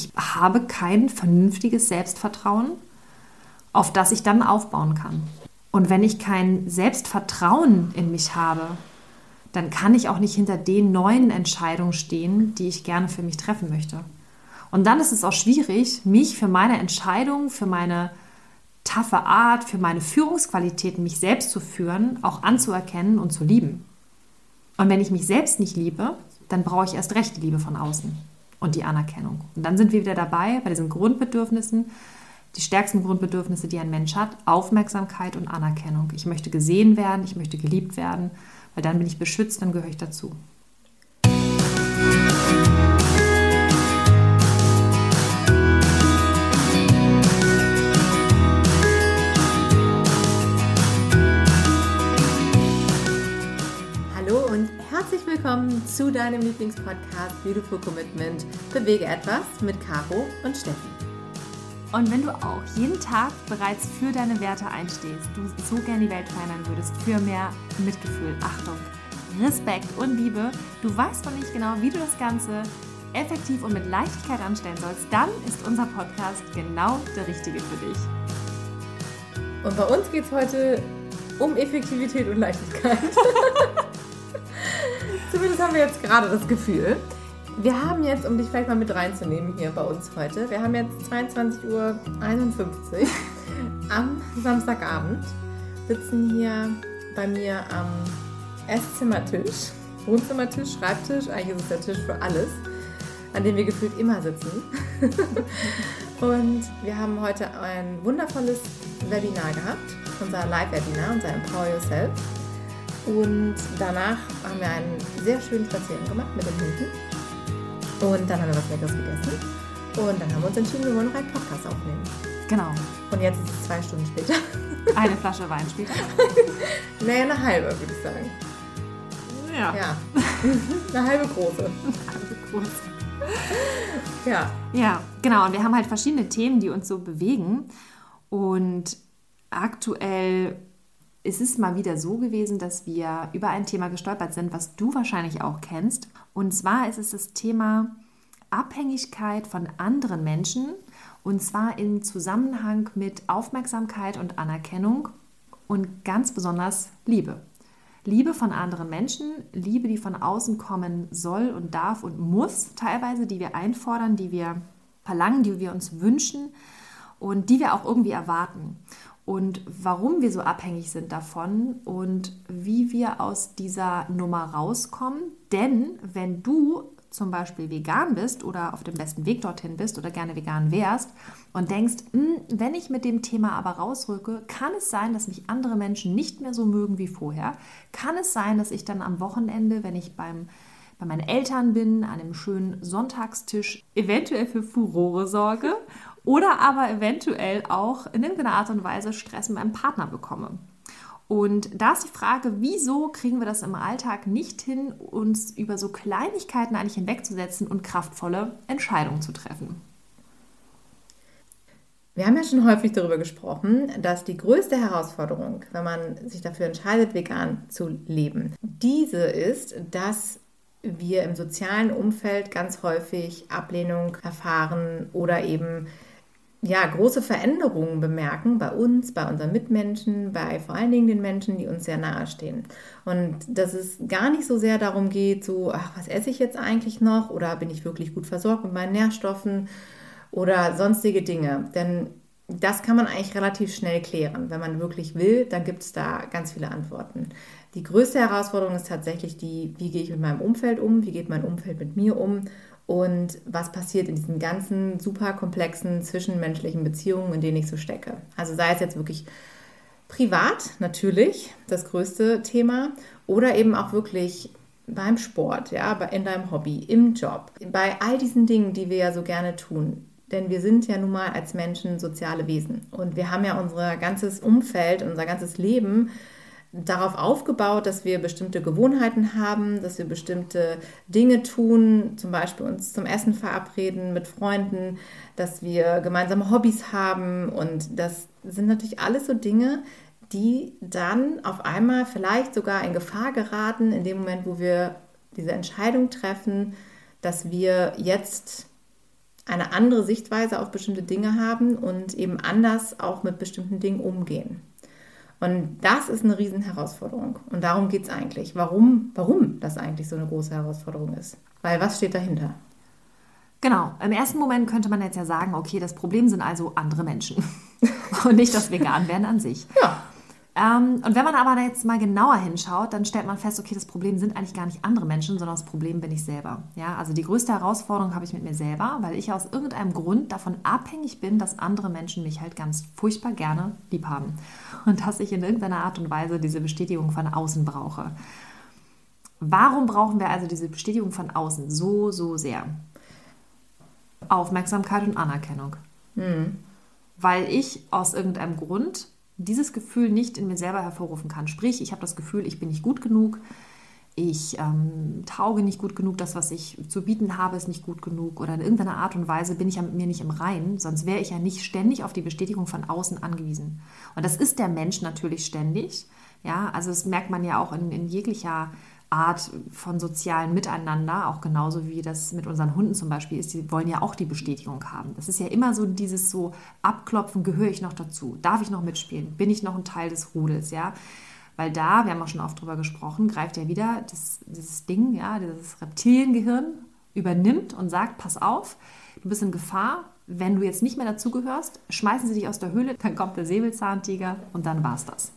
ich habe kein vernünftiges Selbstvertrauen, auf das ich dann aufbauen kann. Und wenn ich kein Selbstvertrauen in mich habe, dann kann ich auch nicht hinter den neuen Entscheidungen stehen, die ich gerne für mich treffen möchte. Und dann ist es auch schwierig, mich für meine Entscheidungen, für meine taffe Art, für meine Führungsqualitäten, mich selbst zu führen, auch anzuerkennen und zu lieben. Und wenn ich mich selbst nicht liebe, dann brauche ich erst recht die Liebe von außen und die Anerkennung. Und dann sind wir wieder dabei bei diesen Grundbedürfnissen, die stärksten Grundbedürfnisse, die ein Mensch hat, Aufmerksamkeit und Anerkennung. Ich möchte gesehen werden, ich möchte geliebt werden, weil dann bin ich beschützt, dann gehöre ich dazu. Hallo herzlich willkommen zu deinem Lieblingspodcast Beautiful Commitment. Bewege etwas mit Caro und Steffi. Und wenn du auch jeden Tag bereits für deine Werte einstehst, du so gerne die Welt verändern würdest, für mehr Mitgefühl, Achtung, Respekt und Liebe, du weißt noch nicht genau, wie du das Ganze effektiv und mit Leichtigkeit anstellen sollst, dann ist unser Podcast genau der richtige für dich. Und bei uns geht es heute um Effektivität und Leichtigkeit. Zumindest haben wir jetzt gerade das Gefühl. Wir haben jetzt, um dich vielleicht mal mit reinzunehmen hier bei uns heute, wir haben jetzt 22.51 Uhr am Samstagabend, sitzen hier bei mir am Esszimmertisch, Wohnzimmertisch, Schreibtisch, eigentlich ist es der Tisch für alles, an dem wir gefühlt immer sitzen. Und wir haben heute ein wundervolles Webinar gehabt, unser Live-Webinar, unser Empower Yourself. Und danach haben wir einen sehr schönen Spaziergang gemacht mit den Hunden. Und dann haben wir was Leckeres gegessen. Und dann haben wir uns entschieden, wir wollen noch einen Podcast aufnehmen. Genau. Und jetzt ist es zwei Stunden später. Eine Flasche Wein später. naja, eine halbe, würde ich sagen. Ja. Ja. eine halbe große. Eine halbe große. Ja. Ja, genau. Und wir haben halt verschiedene Themen, die uns so bewegen. Und aktuell ist es mal wieder so gewesen, dass wir über ein Thema gestolpert sind, was du wahrscheinlich auch kennst. Und zwar ist es das Thema Abhängigkeit von anderen Menschen und zwar im Zusammenhang mit Aufmerksamkeit und Anerkennung und ganz besonders Liebe. Liebe von anderen Menschen, Liebe, die von außen kommen soll und darf und muss, teilweise, die wir einfordern, die wir verlangen, die wir uns wünschen und die wir auch irgendwie erwarten und warum wir so abhängig sind davon und wie wir aus dieser Nummer rauskommen. Denn wenn du zum Beispiel vegan bist oder auf dem besten Weg dorthin bist oder gerne vegan wärst und denkst, hm, wenn ich mit dem Thema aber rausrücke, kann es sein, dass mich andere Menschen nicht mehr so mögen wie vorher. Kann es sein, dass ich dann am Wochenende, wenn ich beim bei meinen Eltern bin, an einem schönen Sonntagstisch eventuell für Furore sorge oder aber eventuell auch in irgendeiner Art und Weise Stress mit meinem Partner bekomme. Und da ist die Frage, wieso kriegen wir das im Alltag nicht hin, uns über so Kleinigkeiten eigentlich hinwegzusetzen und kraftvolle Entscheidungen zu treffen? Wir haben ja schon häufig darüber gesprochen, dass die größte Herausforderung, wenn man sich dafür entscheidet, vegan zu leben, diese ist, dass wir im sozialen Umfeld ganz häufig Ablehnung erfahren oder eben ja, große Veränderungen bemerken bei uns, bei unseren Mitmenschen, bei vor allen Dingen den Menschen, die uns sehr nahe stehen. Und dass es gar nicht so sehr darum geht, so, ach, was esse ich jetzt eigentlich noch oder bin ich wirklich gut versorgt mit meinen Nährstoffen oder sonstige Dinge. Denn das kann man eigentlich relativ schnell klären. Wenn man wirklich will, dann gibt es da ganz viele Antworten. Die größte Herausforderung ist tatsächlich die, wie gehe ich mit meinem Umfeld um, wie geht mein Umfeld mit mir um und was passiert in diesen ganzen super komplexen zwischenmenschlichen Beziehungen, in denen ich so stecke. Also sei es jetzt wirklich privat natürlich das größte Thema oder eben auch wirklich beim Sport, ja, in deinem Hobby, im Job, bei all diesen Dingen, die wir ja so gerne tun. Denn wir sind ja nun mal als Menschen soziale Wesen und wir haben ja unser ganzes Umfeld, unser ganzes Leben darauf aufgebaut, dass wir bestimmte Gewohnheiten haben, dass wir bestimmte Dinge tun, zum Beispiel uns zum Essen verabreden mit Freunden, dass wir gemeinsame Hobbys haben. Und das sind natürlich alles so Dinge, die dann auf einmal vielleicht sogar in Gefahr geraten, in dem Moment, wo wir diese Entscheidung treffen, dass wir jetzt eine andere Sichtweise auf bestimmte Dinge haben und eben anders auch mit bestimmten Dingen umgehen. Und das ist eine Riesenherausforderung. Und darum geht es eigentlich. Warum, warum das eigentlich so eine große Herausforderung ist. Weil was steht dahinter? Genau. Im ersten Moment könnte man jetzt ja sagen, okay, das Problem sind also andere Menschen und nicht das Vegan-Werden an sich. Ja. Ähm, und wenn man aber jetzt mal genauer hinschaut, dann stellt man fest, okay, das Problem sind eigentlich gar nicht andere Menschen, sondern das Problem bin ich selber. Ja, also die größte Herausforderung habe ich mit mir selber, weil ich aus irgendeinem Grund davon abhängig bin, dass andere Menschen mich halt ganz furchtbar gerne lieb haben und dass ich in irgendeiner Art und Weise diese Bestätigung von außen brauche. Warum brauchen wir also diese Bestätigung von außen so, so sehr? Aufmerksamkeit und Anerkennung. Mhm. Weil ich aus irgendeinem Grund dieses Gefühl nicht in mir selber hervorrufen kann. Sprich, ich habe das Gefühl, ich bin nicht gut genug, ich ähm, tauge nicht gut genug, das, was ich zu bieten habe, ist nicht gut genug oder in irgendeiner Art und Weise bin ich ja mit mir nicht im Reinen, sonst wäre ich ja nicht ständig auf die Bestätigung von außen angewiesen. Und das ist der Mensch natürlich ständig. Ja, also das merkt man ja auch in, in jeglicher Art von sozialen Miteinander, auch genauso wie das mit unseren Hunden zum Beispiel ist, die wollen ja auch die Bestätigung haben. Das ist ja immer so dieses so Abklopfen, gehöre ich noch dazu? Darf ich noch mitspielen? Bin ich noch ein Teil des Rudels? Ja, weil da, wir haben auch schon oft drüber gesprochen, greift ja wieder das, dieses Ding, ja, dieses Reptiliengehirn übernimmt und sagt, pass auf, du bist in Gefahr, wenn du jetzt nicht mehr dazugehörst, schmeißen sie dich aus der Höhle, dann kommt der Säbelzahntiger und dann war's das.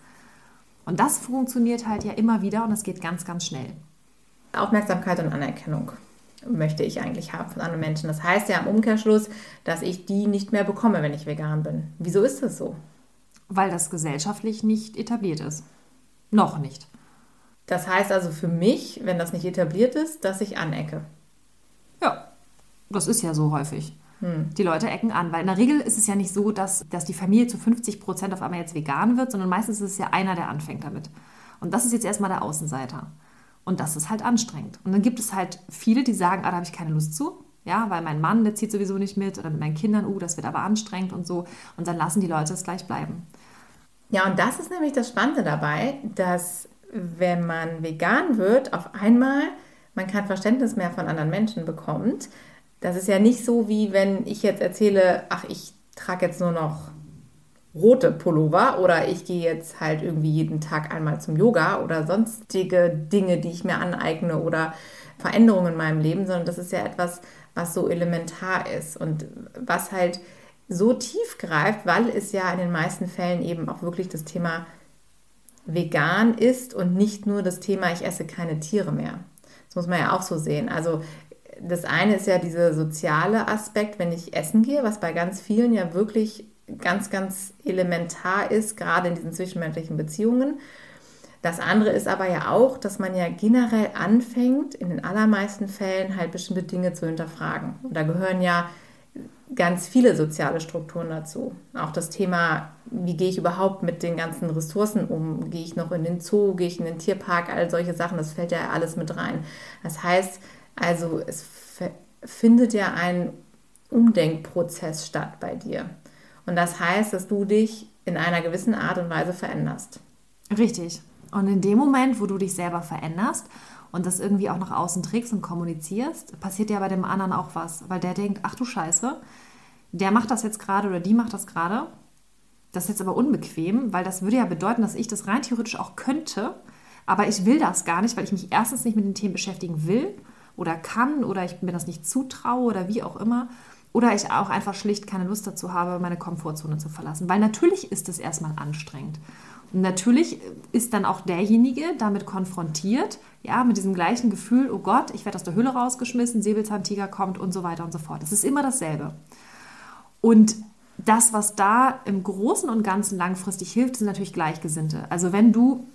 Und das funktioniert halt ja immer wieder und es geht ganz, ganz schnell. Aufmerksamkeit und Anerkennung möchte ich eigentlich haben von anderen Menschen. Das heißt ja im Umkehrschluss, dass ich die nicht mehr bekomme, wenn ich vegan bin. Wieso ist das so? Weil das gesellschaftlich nicht etabliert ist. Noch nicht. Das heißt also für mich, wenn das nicht etabliert ist, dass ich anecke. Ja, das ist ja so häufig. Hm. Die Leute ecken an, weil in der Regel ist es ja nicht so, dass, dass die Familie zu 50 Prozent auf einmal jetzt vegan wird, sondern meistens ist es ja einer, der anfängt damit. Und das ist jetzt erstmal der Außenseiter. Und das ist halt anstrengend. Und dann gibt es halt viele, die sagen, ah, da habe ich keine Lust zu. Ja, weil mein Mann, der zieht sowieso nicht mit oder mit meinen Kindern, uh, das wird aber anstrengend und so. Und dann lassen die Leute es gleich bleiben. Ja, und das ist nämlich das Spannende dabei, dass wenn man vegan wird, auf einmal man kein Verständnis mehr von anderen Menschen bekommt, das ist ja nicht so, wie wenn ich jetzt erzähle, ach, ich trage jetzt nur noch rote Pullover oder ich gehe jetzt halt irgendwie jeden Tag einmal zum Yoga oder sonstige Dinge, die ich mir aneigne oder Veränderungen in meinem Leben, sondern das ist ja etwas, was so elementar ist. Und was halt so tief greift, weil es ja in den meisten Fällen eben auch wirklich das Thema vegan ist und nicht nur das Thema, ich esse keine Tiere mehr. Das muss man ja auch so sehen. Also das eine ist ja dieser soziale Aspekt, wenn ich essen gehe, was bei ganz vielen ja wirklich ganz, ganz elementar ist, gerade in diesen zwischenmenschlichen Beziehungen. Das andere ist aber ja auch, dass man ja generell anfängt, in den allermeisten Fällen halt bestimmte Dinge zu hinterfragen. Und da gehören ja ganz viele soziale Strukturen dazu. Auch das Thema, wie gehe ich überhaupt mit den ganzen Ressourcen um? Gehe ich noch in den Zoo, gehe ich in den Tierpark, all solche Sachen, das fällt ja alles mit rein. Das heißt, also es findet ja ein Umdenkprozess statt bei dir. Und das heißt, dass du dich in einer gewissen Art und Weise veränderst. Richtig. Und in dem Moment, wo du dich selber veränderst und das irgendwie auch nach außen trägst und kommunizierst, passiert ja bei dem anderen auch was, weil der denkt, ach du Scheiße, der macht das jetzt gerade oder die macht das gerade. Das ist jetzt aber unbequem, weil das würde ja bedeuten, dass ich das rein theoretisch auch könnte, aber ich will das gar nicht, weil ich mich erstens nicht mit den Themen beschäftigen will oder kann oder ich mir das nicht zutraue oder wie auch immer. Oder ich auch einfach schlicht keine Lust dazu habe, meine Komfortzone zu verlassen. Weil natürlich ist es erstmal anstrengend. Und natürlich ist dann auch derjenige damit konfrontiert, ja, mit diesem gleichen Gefühl, oh Gott, ich werde aus der Hülle rausgeschmissen, Säbelzahntiger kommt und so weiter und so fort. Es ist immer dasselbe. Und das, was da im Großen und Ganzen langfristig hilft, sind natürlich Gleichgesinnte. Also wenn du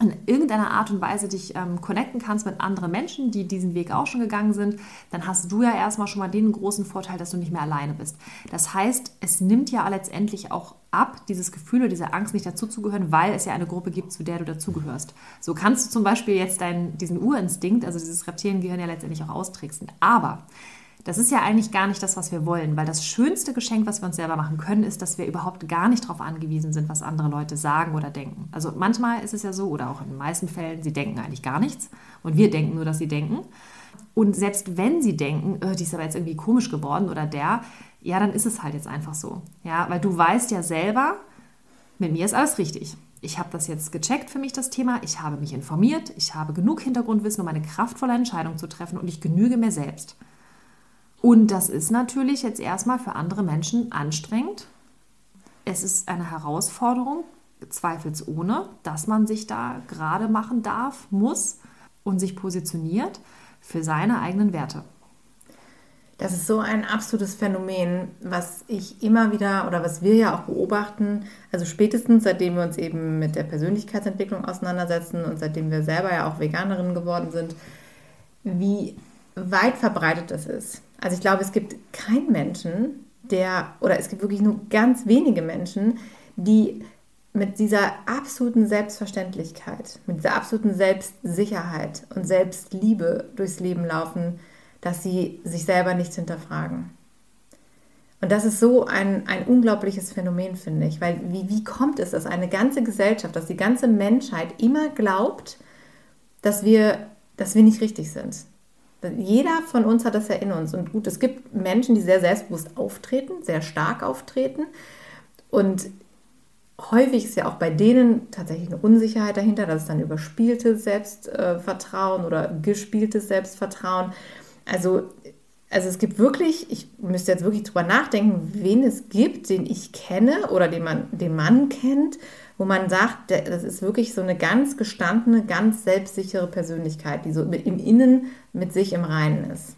in irgendeiner Art und Weise dich ähm, connecten kannst mit anderen Menschen, die diesen Weg auch schon gegangen sind, dann hast du ja erstmal schon mal den großen Vorteil, dass du nicht mehr alleine bist. Das heißt, es nimmt ja letztendlich auch ab, dieses Gefühl oder diese Angst, nicht dazuzugehören, weil es ja eine Gruppe gibt, zu der du dazugehörst. So kannst du zum Beispiel jetzt deinen, diesen Urinstinkt, also dieses Reptiliengehirn ja letztendlich auch austricksen. Aber das ist ja eigentlich gar nicht das, was wir wollen, weil das schönste Geschenk, was wir uns selber machen können, ist, dass wir überhaupt gar nicht darauf angewiesen sind, was andere Leute sagen oder denken. Also manchmal ist es ja so, oder auch in den meisten Fällen, sie denken eigentlich gar nichts und wir denken nur, dass sie denken. Und selbst wenn sie denken, oh, die ist aber jetzt irgendwie komisch geworden oder der, ja, dann ist es halt jetzt einfach so. Ja, weil du weißt ja selber, mit mir ist alles richtig. Ich habe das jetzt gecheckt für mich, das Thema. Ich habe mich informiert. Ich habe genug Hintergrundwissen, um eine kraftvolle Entscheidung zu treffen und ich genüge mir selbst. Und das ist natürlich jetzt erstmal für andere Menschen anstrengend. Es ist eine Herausforderung, zweifelsohne, dass man sich da gerade machen darf, muss und sich positioniert für seine eigenen Werte. Das ist so ein absolutes Phänomen, was ich immer wieder oder was wir ja auch beobachten, also spätestens seitdem wir uns eben mit der Persönlichkeitsentwicklung auseinandersetzen und seitdem wir selber ja auch Veganerinnen geworden sind, wie weit verbreitet das ist. Also ich glaube, es gibt keinen Menschen, der, oder es gibt wirklich nur ganz wenige Menschen, die mit dieser absoluten Selbstverständlichkeit, mit dieser absoluten Selbstsicherheit und Selbstliebe durchs Leben laufen, dass sie sich selber nichts hinterfragen. Und das ist so ein, ein unglaubliches Phänomen, finde ich, weil wie, wie kommt es, dass eine ganze Gesellschaft, dass die ganze Menschheit immer glaubt, dass wir, dass wir nicht richtig sind, jeder von uns hat das ja in uns. Und gut, es gibt Menschen, die sehr selbstbewusst auftreten, sehr stark auftreten. Und häufig ist ja auch bei denen tatsächlich eine Unsicherheit dahinter, dass es dann überspieltes Selbstvertrauen oder gespieltes Selbstvertrauen. Also, also es gibt wirklich, ich müsste jetzt wirklich drüber nachdenken, wen es gibt, den ich kenne oder den man, den Mann kennt, wo man sagt, das ist wirklich so eine ganz gestandene, ganz selbstsichere Persönlichkeit, die so im Innen mit sich im Reinen ist.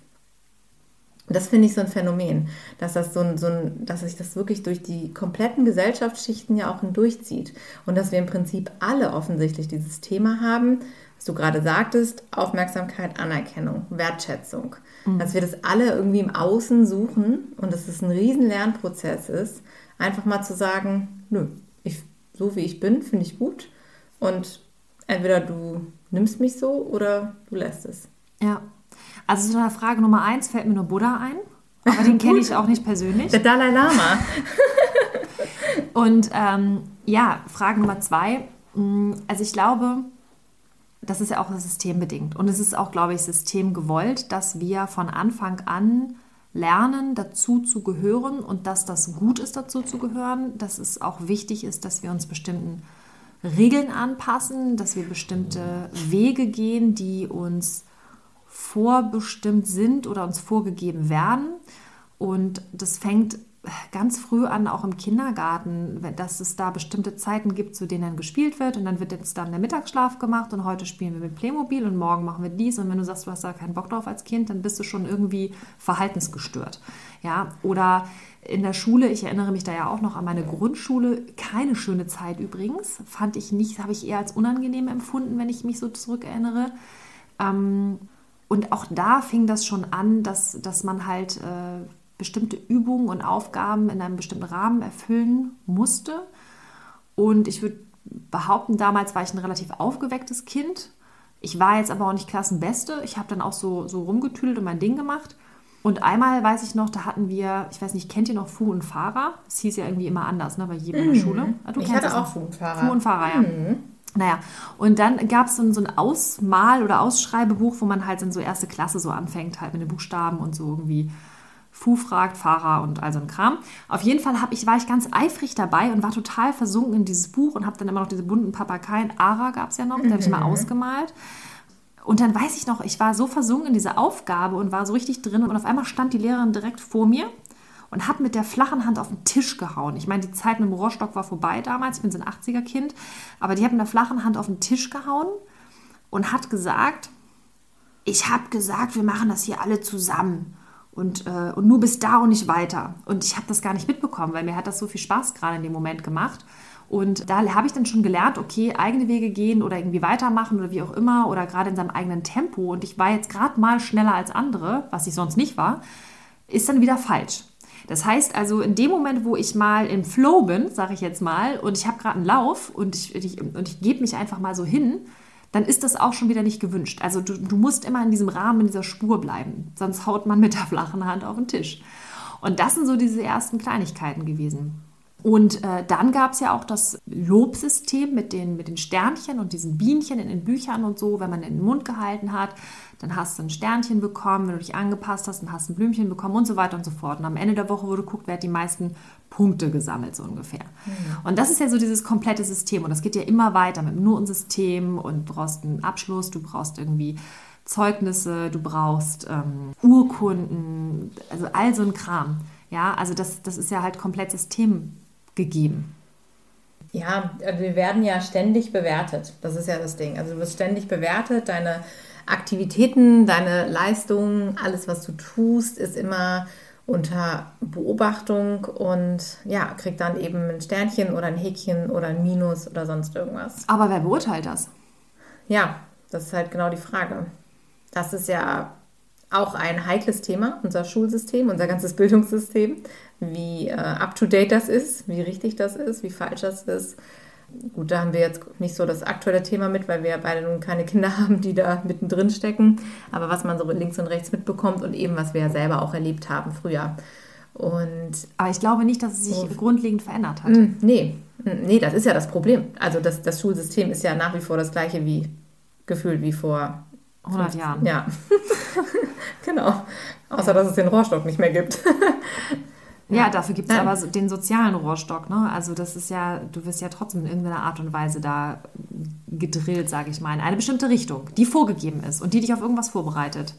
Und das finde ich so ein Phänomen, dass das so ein, so ein, dass sich das wirklich durch die kompletten Gesellschaftsschichten ja auch hindurchzieht. Und dass wir im Prinzip alle offensichtlich dieses Thema haben, was du gerade sagtest, Aufmerksamkeit, Anerkennung, Wertschätzung. Mhm. Dass wir das alle irgendwie im Außen suchen und dass es ein riesen Lernprozess ist, einfach mal zu sagen, nö, so wie ich bin, finde ich gut. Und entweder du nimmst mich so oder du lässt es. Ja. Also zu der Frage Nummer eins fällt mir nur Buddha ein. Aber den kenne ich auch nicht persönlich. Der Dalai Lama. Und ähm, ja, Frage Nummer zwei. Mm, also ich glaube, das ist ja auch systembedingt. Und es ist auch, glaube ich, systemgewollt, dass wir von Anfang an lernen, dazu zu gehören und dass das gut ist, dazu zu gehören, dass es auch wichtig ist, dass wir uns bestimmten Regeln anpassen, dass wir bestimmte Wege gehen, die uns vorbestimmt sind oder uns vorgegeben werden. Und das fängt ganz früh an, auch im Kindergarten, dass es da bestimmte Zeiten gibt, zu denen gespielt wird und dann wird jetzt dann der Mittagsschlaf gemacht und heute spielen wir mit Playmobil und morgen machen wir dies und wenn du sagst, du hast da keinen Bock drauf als Kind, dann bist du schon irgendwie verhaltensgestört. Ja, oder in der Schule, ich erinnere mich da ja auch noch an meine Grundschule, keine schöne Zeit übrigens, fand ich nicht, habe ich eher als unangenehm empfunden, wenn ich mich so zurückerinnere. Ähm, und auch da fing das schon an, dass, dass man halt äh, bestimmte Übungen und Aufgaben in einem bestimmten Rahmen erfüllen musste. Und ich würde behaupten, damals war ich ein relativ aufgewecktes Kind. Ich war jetzt aber auch nicht Klassenbeste. Ich habe dann auch so, so rumgetüdelt und mein Ding gemacht. Und einmal weiß ich noch, da hatten wir, ich weiß nicht, kennt ihr noch Fu und Fahrer? Das hieß ja irgendwie immer anders, ne, bei jedem in der mhm. Schule. Ah, du ich hatte auch Fu und Fahrer. Fu und Fahrer, ja. Mhm. Naja, und dann gab es so, so ein Ausmal- oder Ausschreibebuch, wo man halt in so erste Klasse so anfängt, halt mit den Buchstaben und so irgendwie Fu fragt, Fahrer und all so ein Kram. Auf jeden Fall ich, war ich ganz eifrig dabei und war total versunken in dieses Buch und habe dann immer noch diese bunten Papageien. Ara gab es ja noch, mhm. die habe ich mal ausgemalt. Und dann weiß ich noch, ich war so versunken in diese Aufgabe und war so richtig drin und auf einmal stand die Lehrerin direkt vor mir und hat mit der flachen Hand auf den Tisch gehauen. Ich meine, die Zeit mit dem Rohrstock war vorbei damals, ich bin so ein 80er-Kind, aber die hat mit der flachen Hand auf den Tisch gehauen und hat gesagt, ich habe gesagt, wir machen das hier alle zusammen und, äh, und nur bis da und nicht weiter. Und ich habe das gar nicht mitbekommen, weil mir hat das so viel Spaß gerade in dem Moment gemacht. Und da habe ich dann schon gelernt, okay, eigene Wege gehen oder irgendwie weitermachen oder wie auch immer oder gerade in seinem eigenen Tempo. Und ich war jetzt gerade mal schneller als andere, was ich sonst nicht war, ist dann wieder falsch. Das heißt also, in dem Moment, wo ich mal im Flow bin, sage ich jetzt mal, und ich habe gerade einen Lauf und ich, ich, und ich gebe mich einfach mal so hin, dann ist das auch schon wieder nicht gewünscht. Also du, du musst immer in diesem Rahmen, in dieser Spur bleiben, sonst haut man mit der flachen Hand auf den Tisch. Und das sind so diese ersten Kleinigkeiten gewesen. Und äh, dann gab es ja auch das Lobsystem mit den, mit den Sternchen und diesen Bienchen in den Büchern und so, wenn man in den Mund gehalten hat, dann hast du ein Sternchen bekommen, wenn du dich angepasst hast, dann hast du ein Blümchen bekommen und so weiter und so fort. Und am Ende der Woche wurde geguckt, wer hat die meisten Punkte gesammelt, so ungefähr. Mhm. Und das ist ja so dieses komplette System und das geht ja immer weiter mit dem Notensystem und du brauchst einen Abschluss, du brauchst irgendwie Zeugnisse, du brauchst ähm, Urkunden, also all so ein Kram. Ja, also das, das ist ja halt komplett System gegeben. Ja, also wir werden ja ständig bewertet. Das ist ja das Ding. Also du wirst ständig bewertet. Deine Aktivitäten, deine Leistungen, alles, was du tust, ist immer unter Beobachtung und ja, kriegt dann eben ein Sternchen oder ein Häkchen oder ein Minus oder sonst irgendwas. Aber wer beurteilt das? Ja, das ist halt genau die Frage. Das ist ja auch ein heikles Thema, unser Schulsystem, unser ganzes Bildungssystem, wie äh, up-to-date das ist, wie richtig das ist, wie falsch das ist. Gut, da haben wir jetzt nicht so das aktuelle Thema mit, weil wir beide nun keine Kinder haben, die da mittendrin stecken. Aber was man so links und rechts mitbekommt und eben, was wir ja selber auch erlebt haben früher. Und Aber ich glaube nicht, dass es sich oh, grundlegend verändert hat. Mm, nee, mm, nee, das ist ja das Problem. Also das, das Schulsystem ist ja nach wie vor das gleiche wie gefühlt wie vor 100 Jahren. Ja, genau. Außer, dass es den Rohrstock nicht mehr gibt. Ja, dafür gibt es aber so den sozialen Rohrstock. Ne? Also das ist ja, du wirst ja trotzdem in irgendeiner Art und Weise da gedrillt, sage ich mal, in eine bestimmte Richtung, die vorgegeben ist und die dich auf irgendwas vorbereitet.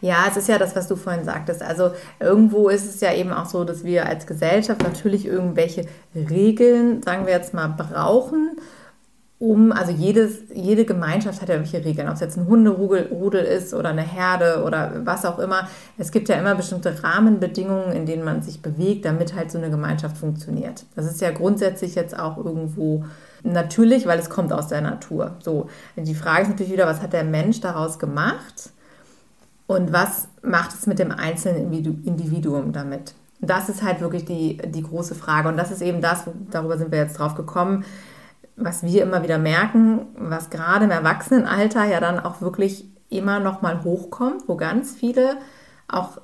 Ja, es ist ja das, was du vorhin sagtest. Also irgendwo ist es ja eben auch so, dass wir als Gesellschaft natürlich irgendwelche Regeln, sagen wir jetzt mal, brauchen, um, also jedes, jede Gemeinschaft hat ja welche Regeln, ob es jetzt ein Hunderudel ist oder eine Herde oder was auch immer. Es gibt ja immer bestimmte Rahmenbedingungen, in denen man sich bewegt, damit halt so eine Gemeinschaft funktioniert. Das ist ja grundsätzlich jetzt auch irgendwo natürlich, weil es kommt aus der Natur. So, die Frage ist natürlich wieder, was hat der Mensch daraus gemacht und was macht es mit dem einzelnen Individuum damit? Das ist halt wirklich die, die große Frage und das ist eben das, darüber sind wir jetzt drauf gekommen, was wir immer wieder merken, was gerade im Erwachsenenalter ja dann auch wirklich immer noch mal hochkommt, wo ganz viele auch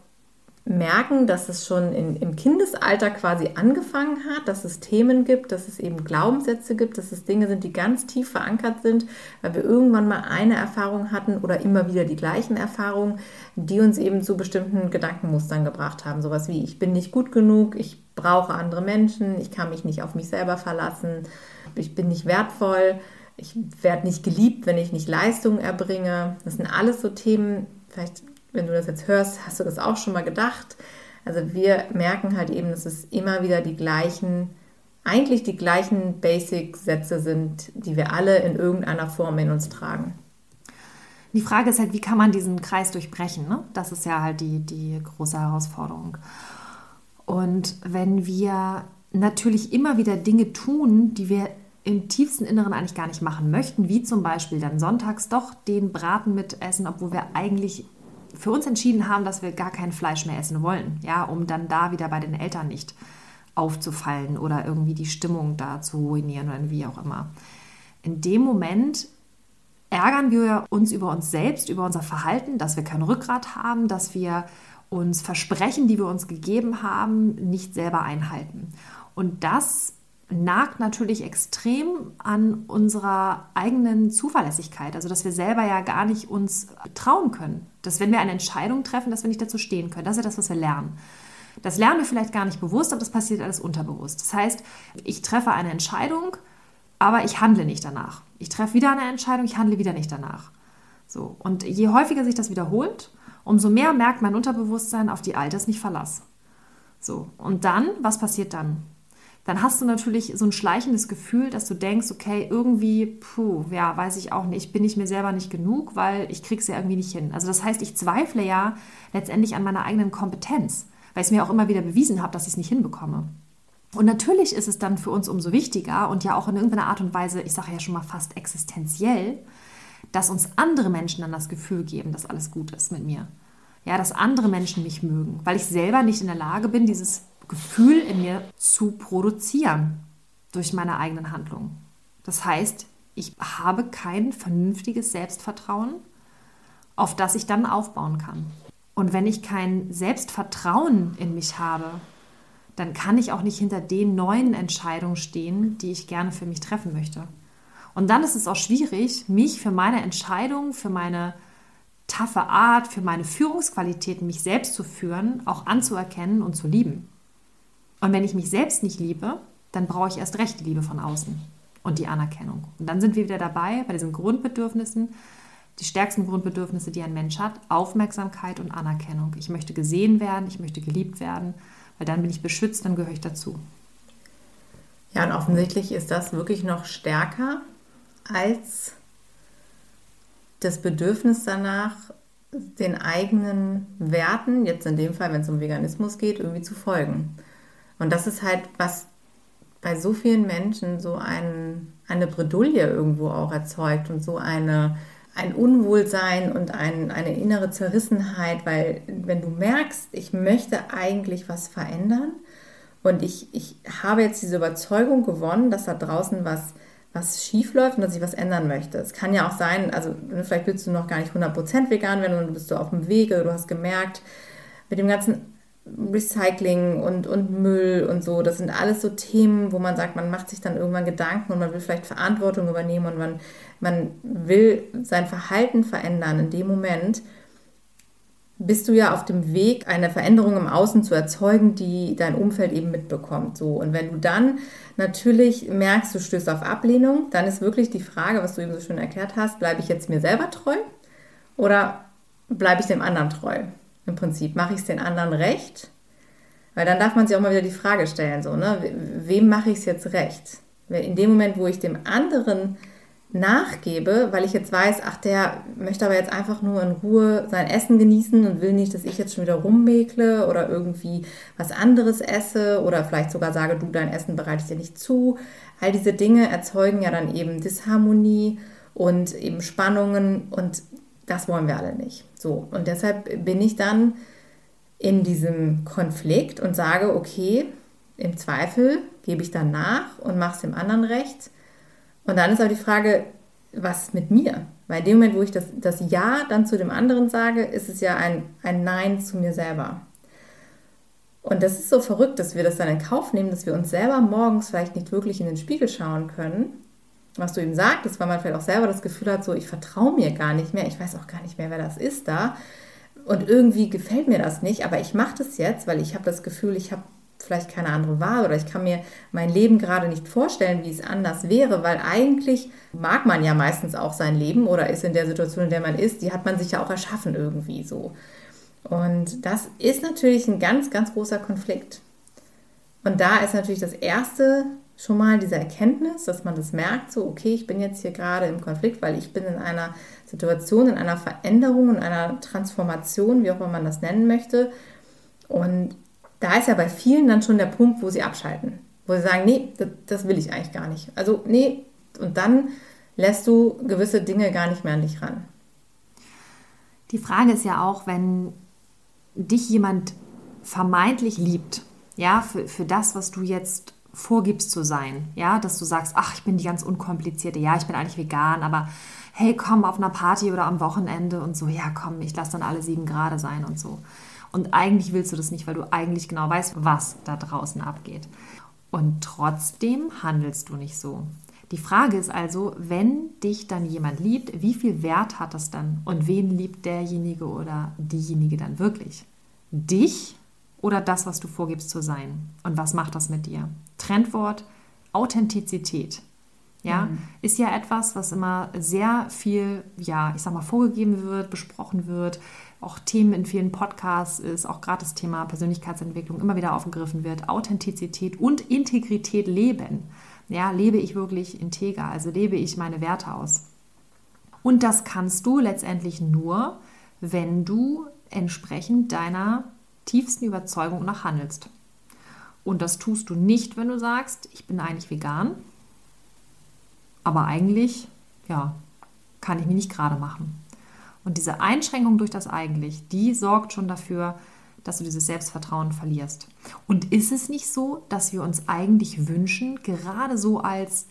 merken, dass es schon in, im Kindesalter quasi angefangen hat, dass es Themen gibt, dass es eben Glaubenssätze gibt, dass es Dinge sind, die ganz tief verankert sind, weil wir irgendwann mal eine Erfahrung hatten oder immer wieder die gleichen Erfahrungen, die uns eben zu bestimmten Gedankenmustern gebracht haben. Sowas wie, ich bin nicht gut genug, ich brauche andere Menschen, ich kann mich nicht auf mich selber verlassen, ich bin nicht wertvoll, ich werde nicht geliebt, wenn ich nicht Leistungen erbringe. Das sind alles so Themen, vielleicht, wenn du das jetzt hörst, hast du das auch schon mal gedacht. Also wir merken halt eben, dass es immer wieder die gleichen, eigentlich die gleichen Basic-Sätze sind, die wir alle in irgendeiner Form in uns tragen. Die Frage ist halt, wie kann man diesen Kreis durchbrechen? Ne? Das ist ja halt die, die große Herausforderung. Und wenn wir natürlich immer wieder Dinge tun, die wir im tiefsten Inneren eigentlich gar nicht machen möchten, wie zum Beispiel dann sonntags doch den Braten mitessen, obwohl wir eigentlich für uns entschieden haben, dass wir gar kein Fleisch mehr essen wollen, ja, um dann da wieder bei den Eltern nicht aufzufallen oder irgendwie die Stimmung da zu ruinieren oder wie auch immer. In dem Moment ärgern wir uns über uns selbst, über unser Verhalten, dass wir kein Rückgrat haben, dass wir uns Versprechen, die wir uns gegeben haben, nicht selber einhalten. Und das nagt natürlich extrem an unserer eigenen Zuverlässigkeit. Also, dass wir selber ja gar nicht uns trauen können. Dass, wenn wir eine Entscheidung treffen, dass wir nicht dazu stehen können. Das ist ja das, was wir lernen. Das lernen wir vielleicht gar nicht bewusst, aber das passiert alles unterbewusst. Das heißt, ich treffe eine Entscheidung, aber ich handle nicht danach. Ich treffe wieder eine Entscheidung, ich handle wieder nicht danach. So. Und je häufiger sich das wiederholt, umso mehr merkt mein Unterbewusstsein auf die Alters nicht Verlass. So. Und dann, was passiert dann? Dann hast du natürlich so ein schleichendes Gefühl, dass du denkst, okay, irgendwie, puh, ja, weiß ich auch nicht, bin ich mir selber nicht genug, weil ich krieg's ja irgendwie nicht hin. Also das heißt, ich zweifle ja letztendlich an meiner eigenen Kompetenz, weil ich es mir auch immer wieder bewiesen habe, dass ich es nicht hinbekomme. Und natürlich ist es dann für uns umso wichtiger und ja auch in irgendeiner Art und Weise, ich sage ja schon mal fast existenziell, dass uns andere Menschen dann das Gefühl geben, dass alles gut ist mit mir. Ja, dass andere Menschen mich mögen, weil ich selber nicht in der Lage bin, dieses Gefühl in mir zu produzieren durch meine eigenen Handlungen. Das heißt, ich habe kein vernünftiges Selbstvertrauen, auf das ich dann aufbauen kann. Und wenn ich kein Selbstvertrauen in mich habe, dann kann ich auch nicht hinter den neuen Entscheidungen stehen, die ich gerne für mich treffen möchte. Und dann ist es auch schwierig, mich für meine Entscheidungen, für meine taffe Art, für meine Führungsqualitäten, mich selbst zu führen, auch anzuerkennen und zu lieben. Und wenn ich mich selbst nicht liebe, dann brauche ich erst recht die Liebe von außen und die Anerkennung. Und dann sind wir wieder dabei bei diesen Grundbedürfnissen, die stärksten Grundbedürfnisse, die ein Mensch hat, Aufmerksamkeit und Anerkennung. Ich möchte gesehen werden, ich möchte geliebt werden, weil dann bin ich beschützt, dann gehöre ich dazu. Ja, und offensichtlich ist das wirklich noch stärker als das Bedürfnis danach, den eigenen Werten, jetzt in dem Fall, wenn es um Veganismus geht, irgendwie zu folgen. Und das ist halt, was bei so vielen Menschen so ein, eine Bredouille irgendwo auch erzeugt und so eine, ein Unwohlsein und ein, eine innere Zerrissenheit, weil wenn du merkst, ich möchte eigentlich was verändern und ich, ich habe jetzt diese Überzeugung gewonnen, dass da draußen was was schief läuft und dass ich was ändern möchte. Es kann ja auch sein, also vielleicht willst du noch gar nicht 100% vegan und du bist so auf dem Weg oder du hast gemerkt, mit dem ganzen Recycling und, und Müll und so, das sind alles so Themen, wo man sagt, man macht sich dann irgendwann Gedanken und man will vielleicht Verantwortung übernehmen und man, man will sein Verhalten verändern in dem Moment bist du ja auf dem Weg, eine Veränderung im Außen zu erzeugen, die dein Umfeld eben mitbekommt. So. Und wenn du dann natürlich merkst, du stößt auf Ablehnung, dann ist wirklich die Frage, was du eben so schön erklärt hast, bleibe ich jetzt mir selber treu oder bleibe ich dem anderen treu? Im Prinzip, mache ich es den anderen recht? Weil dann darf man sich auch mal wieder die Frage stellen, so, ne? wem mache ich es jetzt recht? In dem Moment, wo ich dem anderen nachgebe, weil ich jetzt weiß, ach, der möchte aber jetzt einfach nur in Ruhe sein Essen genießen und will nicht, dass ich jetzt schon wieder rummäkle oder irgendwie was anderes esse oder vielleicht sogar sage, du, dein Essen bereite ich dir nicht zu. All diese Dinge erzeugen ja dann eben Disharmonie und eben Spannungen und das wollen wir alle nicht. So, und deshalb bin ich dann in diesem Konflikt und sage, okay, im Zweifel gebe ich dann nach und mache es dem anderen recht und dann ist aber die Frage, was mit mir? Weil in dem Moment, wo ich das, das Ja dann zu dem anderen sage, ist es ja ein, ein Nein zu mir selber. Und das ist so verrückt, dass wir das dann in Kauf nehmen, dass wir uns selber morgens vielleicht nicht wirklich in den Spiegel schauen können. Was du eben sagtest, weil man vielleicht auch selber das Gefühl hat, so ich vertraue mir gar nicht mehr, ich weiß auch gar nicht mehr, wer das ist da. Und irgendwie gefällt mir das nicht, aber ich mache das jetzt, weil ich habe das Gefühl, ich habe vielleicht keine andere Wahl oder ich kann mir mein Leben gerade nicht vorstellen, wie es anders wäre, weil eigentlich mag man ja meistens auch sein Leben oder ist in der Situation, in der man ist, die hat man sich ja auch erschaffen irgendwie so. Und das ist natürlich ein ganz, ganz großer Konflikt. Und da ist natürlich das Erste schon mal diese Erkenntnis, dass man das merkt, so, okay, ich bin jetzt hier gerade im Konflikt, weil ich bin in einer Situation, in einer Veränderung, in einer Transformation, wie auch immer man das nennen möchte. Und da ist ja bei vielen dann schon der Punkt, wo sie abschalten, wo sie sagen, nee, das, das will ich eigentlich gar nicht. Also nee, und dann lässt du gewisse Dinge gar nicht mehr an dich ran. Die Frage ist ja auch, wenn dich jemand vermeintlich liebt, ja, für, für das, was du jetzt vorgibst zu sein, ja, dass du sagst, ach, ich bin die ganz unkomplizierte, ja, ich bin eigentlich vegan, aber hey, komm auf einer Party oder am Wochenende und so, ja, komm, ich lasse dann alle sieben Grade sein und so. Und eigentlich willst du das nicht, weil du eigentlich genau weißt, was da draußen abgeht. Und trotzdem handelst du nicht so. Die Frage ist also, wenn dich dann jemand liebt, wie viel Wert hat das dann? Und wen liebt derjenige oder diejenige dann wirklich? Dich oder das, was du vorgibst zu sein? Und was macht das mit dir? Trendwort Authentizität. Ja, mhm. ist ja etwas, was immer sehr viel, ja, ich sag mal, vorgegeben wird, besprochen wird, auch Themen in vielen Podcasts ist, auch gerade das Thema Persönlichkeitsentwicklung immer wieder aufgegriffen wird, Authentizität und Integrität leben. Ja, lebe ich wirklich integer, also lebe ich meine Werte aus. Und das kannst du letztendlich nur, wenn du entsprechend deiner tiefsten Überzeugung nach handelst. Und das tust du nicht, wenn du sagst, ich bin eigentlich vegan, aber eigentlich, ja, kann ich mich nicht gerade machen. Und diese Einschränkung durch das eigentlich, die sorgt schon dafür, dass du dieses Selbstvertrauen verlierst. Und ist es nicht so, dass wir uns eigentlich wünschen, gerade so als,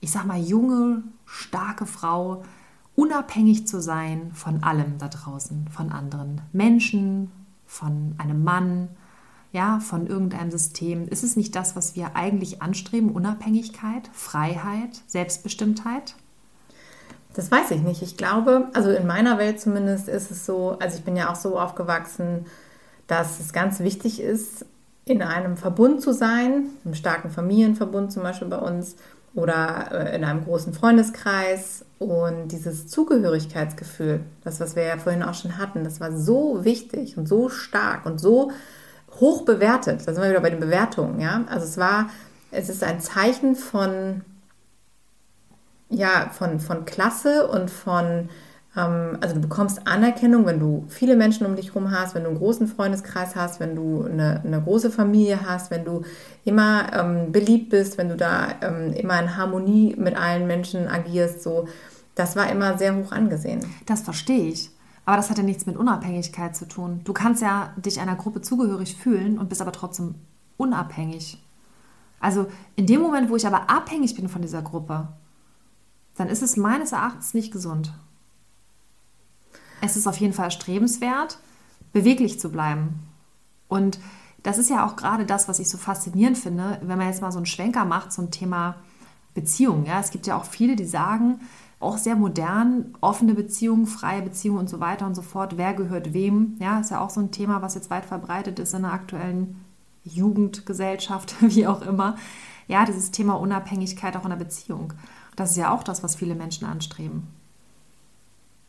ich sag mal, junge, starke Frau, unabhängig zu sein von allem da draußen, von anderen Menschen, von einem Mann, ja, von irgendeinem System? Ist es nicht das, was wir eigentlich anstreben? Unabhängigkeit, Freiheit, Selbstbestimmtheit? Das weiß ich nicht. Ich glaube, also in meiner Welt zumindest ist es so, also ich bin ja auch so aufgewachsen, dass es ganz wichtig ist, in einem Verbund zu sein, einem starken Familienverbund zum Beispiel bei uns oder äh, in einem großen Freundeskreis. Und dieses Zugehörigkeitsgefühl, das, was wir ja vorhin auch schon hatten, das war so wichtig und so stark und so hoch bewertet. Da sind wir wieder bei den Bewertungen, ja. Also es war, es ist ein Zeichen von, ja, von, von Klasse und von, ähm, also du bekommst Anerkennung, wenn du viele Menschen um dich herum hast, wenn du einen großen Freundeskreis hast, wenn du eine, eine große Familie hast, wenn du immer ähm, beliebt bist, wenn du da ähm, immer in Harmonie mit allen Menschen agierst, so. Das war immer sehr hoch angesehen. Das verstehe ich. Aber das hat ja nichts mit Unabhängigkeit zu tun. Du kannst ja dich einer Gruppe zugehörig fühlen und bist aber trotzdem unabhängig. Also in dem Moment, wo ich aber abhängig bin von dieser Gruppe, dann ist es meines Erachtens nicht gesund. Es ist auf jeden Fall erstrebenswert, beweglich zu bleiben. Und das ist ja auch gerade das, was ich so faszinierend finde, wenn man jetzt mal so einen Schwenker macht zum Thema Beziehung. Ja, es gibt ja auch viele, die sagen, auch sehr modern, offene Beziehungen, freie Beziehungen und so weiter und so fort. Wer gehört wem? Ja, ist ja auch so ein Thema, was jetzt weit verbreitet ist in der aktuellen Jugendgesellschaft, wie auch immer. Ja, dieses Thema Unabhängigkeit auch in der Beziehung. Das ist ja auch das, was viele Menschen anstreben.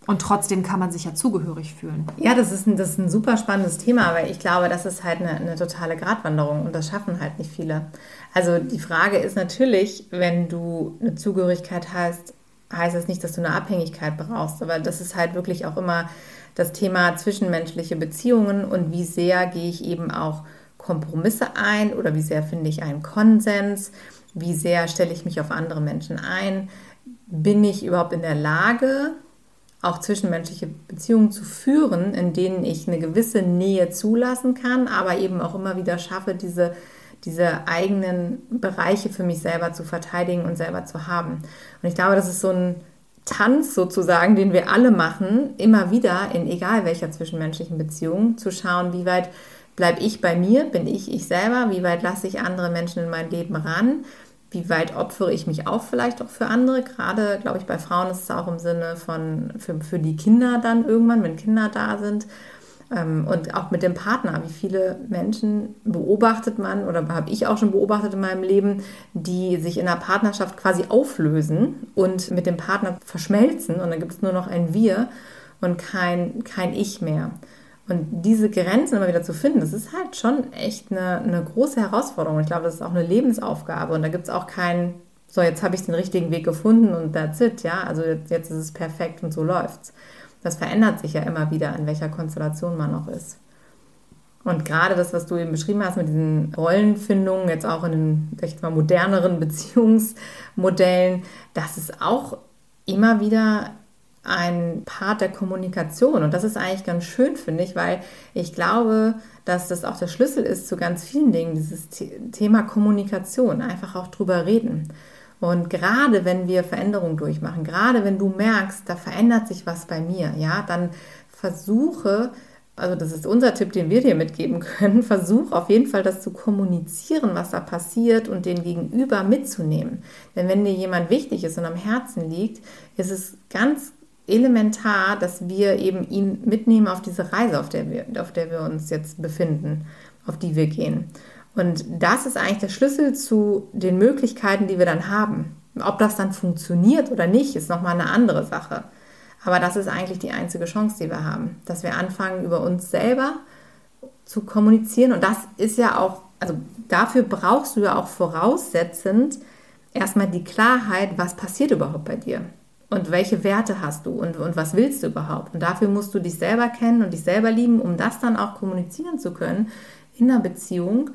Und trotzdem kann man sich ja zugehörig fühlen. Ja, das ist ein, das ist ein super spannendes Thema, aber ich glaube, das ist halt eine, eine totale Gratwanderung und das schaffen halt nicht viele. Also die Frage ist natürlich, wenn du eine Zugehörigkeit hast, heißt das nicht, dass du eine Abhängigkeit brauchst, aber das ist halt wirklich auch immer das Thema zwischenmenschliche Beziehungen und wie sehr gehe ich eben auch Kompromisse ein oder wie sehr finde ich einen Konsens, wie sehr stelle ich mich auf andere Menschen ein, bin ich überhaupt in der Lage, auch zwischenmenschliche Beziehungen zu führen, in denen ich eine gewisse Nähe zulassen kann, aber eben auch immer wieder schaffe, diese diese eigenen Bereiche für mich selber zu verteidigen und selber zu haben. Und ich glaube, das ist so ein Tanz sozusagen, den wir alle machen, immer wieder in egal welcher zwischenmenschlichen Beziehung, zu schauen, wie weit bleibe ich bei mir, bin ich ich selber, wie weit lasse ich andere Menschen in mein Leben ran, wie weit opfere ich mich auch vielleicht auch für andere. Gerade, glaube ich, bei Frauen ist es auch im Sinne von für, für die Kinder dann irgendwann, wenn Kinder da sind und auch mit dem Partner, wie viele Menschen beobachtet man oder habe ich auch schon beobachtet in meinem Leben, die sich in einer Partnerschaft quasi auflösen und mit dem Partner verschmelzen und dann gibt es nur noch ein Wir und kein, kein Ich mehr. Und diese Grenzen immer wieder zu finden, das ist halt schon echt eine, eine große Herausforderung. Ich glaube, das ist auch eine Lebensaufgabe und da gibt es auch keinen, so jetzt habe ich den richtigen Weg gefunden und that's it, ja, also jetzt, jetzt ist es perfekt und so läuft's das verändert sich ja immer wieder, in welcher Konstellation man noch ist. Und gerade das, was du eben beschrieben hast mit diesen Rollenfindungen, jetzt auch in den echt mal moderneren Beziehungsmodellen, das ist auch immer wieder ein Part der Kommunikation. Und das ist eigentlich ganz schön, finde ich, weil ich glaube, dass das auch der Schlüssel ist zu ganz vielen Dingen, dieses Thema Kommunikation, einfach auch drüber reden. Und gerade wenn wir Veränderungen durchmachen, gerade wenn du merkst, da verändert sich was bei mir, ja, dann versuche, also das ist unser Tipp, den wir dir mitgeben können, versuch auf jeden Fall das zu kommunizieren, was da passiert und den Gegenüber mitzunehmen. Denn wenn dir jemand wichtig ist und am Herzen liegt, ist es ganz elementar, dass wir eben ihn mitnehmen auf diese Reise, auf der wir, auf der wir uns jetzt befinden, auf die wir gehen. Und das ist eigentlich der Schlüssel zu den Möglichkeiten, die wir dann haben. Ob das dann funktioniert oder nicht, ist nochmal eine andere Sache. Aber das ist eigentlich die einzige Chance, die wir haben, dass wir anfangen, über uns selber zu kommunizieren. Und das ist ja auch, also dafür brauchst du ja auch voraussetzend erstmal die Klarheit, was passiert überhaupt bei dir und welche Werte hast du und, und was willst du überhaupt. Und dafür musst du dich selber kennen und dich selber lieben, um das dann auch kommunizieren zu können in einer Beziehung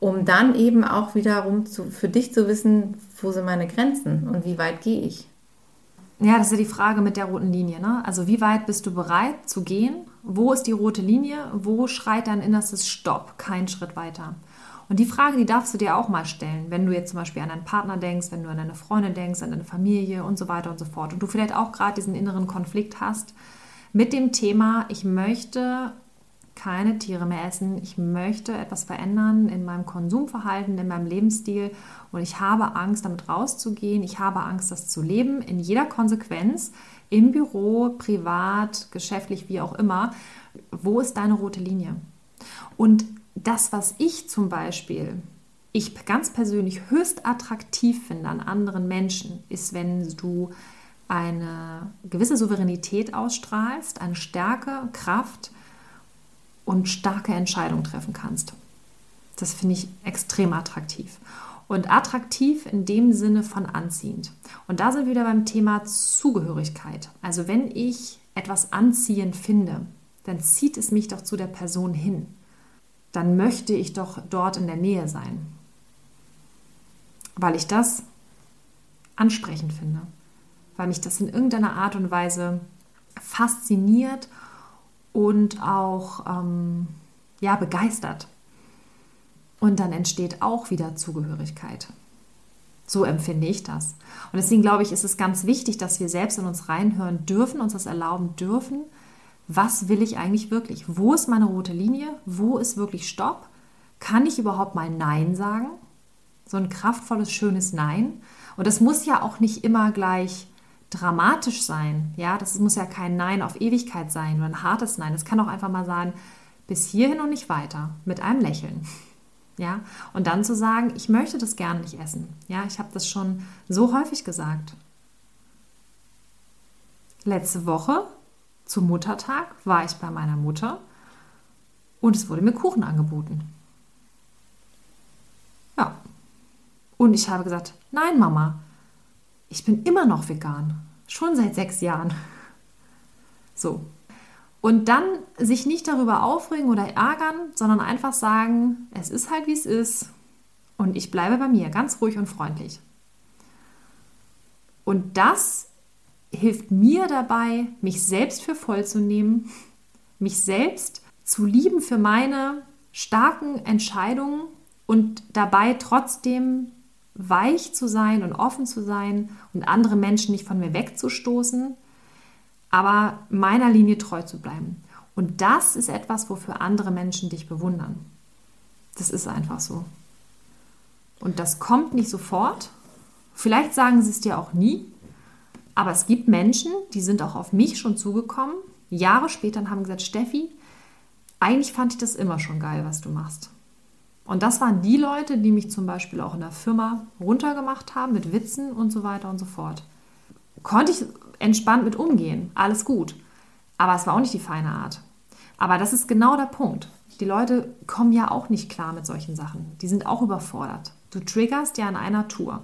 um dann eben auch wiederum zu, für dich zu wissen, wo sind meine Grenzen und wie weit gehe ich. Ja, das ist ja die Frage mit der roten Linie. Ne? Also wie weit bist du bereit zu gehen? Wo ist die rote Linie? Wo schreit dein innerstes Stopp? Kein Schritt weiter. Und die Frage, die darfst du dir auch mal stellen, wenn du jetzt zum Beispiel an deinen Partner denkst, wenn du an deine Freundin denkst, an deine Familie und so weiter und so fort. Und du vielleicht auch gerade diesen inneren Konflikt hast mit dem Thema, ich möchte keine Tiere mehr essen. Ich möchte etwas verändern in meinem Konsumverhalten, in meinem Lebensstil und ich habe Angst, damit rauszugehen. Ich habe Angst, das zu leben in jeder Konsequenz, im Büro, privat, geschäftlich, wie auch immer. Wo ist deine rote Linie? Und das, was ich zum Beispiel, ich ganz persönlich höchst attraktiv finde an anderen Menschen, ist, wenn du eine gewisse Souveränität ausstrahlst, eine Stärke, Kraft und starke Entscheidungen treffen kannst. Das finde ich extrem attraktiv. Und attraktiv in dem Sinne von anziehend. Und da sind wir wieder beim Thema Zugehörigkeit. Also wenn ich etwas anziehend finde, dann zieht es mich doch zu der Person hin. Dann möchte ich doch dort in der Nähe sein. Weil ich das ansprechend finde weil mich das in irgendeiner Art und Weise fasziniert und auch ähm, ja, begeistert. Und dann entsteht auch wieder Zugehörigkeit. So empfinde ich das. Und deswegen glaube ich, ist es ganz wichtig, dass wir selbst in uns reinhören dürfen, uns das erlauben dürfen. Was will ich eigentlich wirklich? Wo ist meine rote Linie? Wo ist wirklich Stopp? Kann ich überhaupt mal Nein sagen? So ein kraftvolles, schönes Nein. Und das muss ja auch nicht immer gleich dramatisch sein. Ja, das muss ja kein Nein auf Ewigkeit sein oder ein hartes Nein. Es kann auch einfach mal sein, bis hierhin und nicht weiter, mit einem Lächeln. Ja, und dann zu sagen, ich möchte das gerne nicht essen. Ja, ich habe das schon so häufig gesagt. Letzte Woche zum Muttertag war ich bei meiner Mutter und es wurde mir Kuchen angeboten. Ja. Und ich habe gesagt, nein, Mama, ich bin immer noch vegan. Schon seit sechs Jahren. So. Und dann sich nicht darüber aufregen oder ärgern, sondern einfach sagen, es ist halt wie es ist. Und ich bleibe bei mir, ganz ruhig und freundlich. Und das hilft mir dabei, mich selbst für voll zu nehmen, mich selbst zu lieben für meine starken Entscheidungen und dabei trotzdem weich zu sein und offen zu sein und andere Menschen nicht von mir wegzustoßen, aber meiner Linie treu zu bleiben. Und das ist etwas, wofür andere Menschen dich bewundern. Das ist einfach so. Und das kommt nicht sofort. Vielleicht sagen sie es dir auch nie. Aber es gibt Menschen, die sind auch auf mich schon zugekommen, Jahre später und haben gesagt, Steffi, eigentlich fand ich das immer schon geil, was du machst. Und das waren die Leute, die mich zum Beispiel auch in der Firma runtergemacht haben mit Witzen und so weiter und so fort. Konnte ich entspannt mit umgehen, alles gut. Aber es war auch nicht die feine Art. Aber das ist genau der Punkt. Die Leute kommen ja auch nicht klar mit solchen Sachen. Die sind auch überfordert. Du triggerst ja in einer Tour.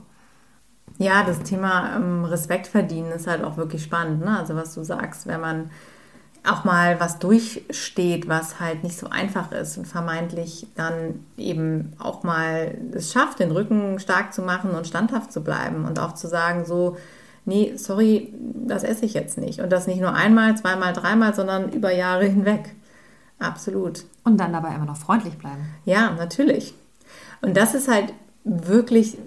Ja, das Thema ähm, Respekt verdienen ist halt auch wirklich spannend. Ne? Also was du sagst, wenn man auch mal was durchsteht, was halt nicht so einfach ist und vermeintlich dann eben auch mal es schafft, den Rücken stark zu machen und standhaft zu bleiben und auch zu sagen, so, nee, sorry, das esse ich jetzt nicht. Und das nicht nur einmal, zweimal, dreimal, sondern über Jahre hinweg. Absolut. Und dann dabei immer noch freundlich bleiben. Ja, natürlich. Und das ist halt wirklich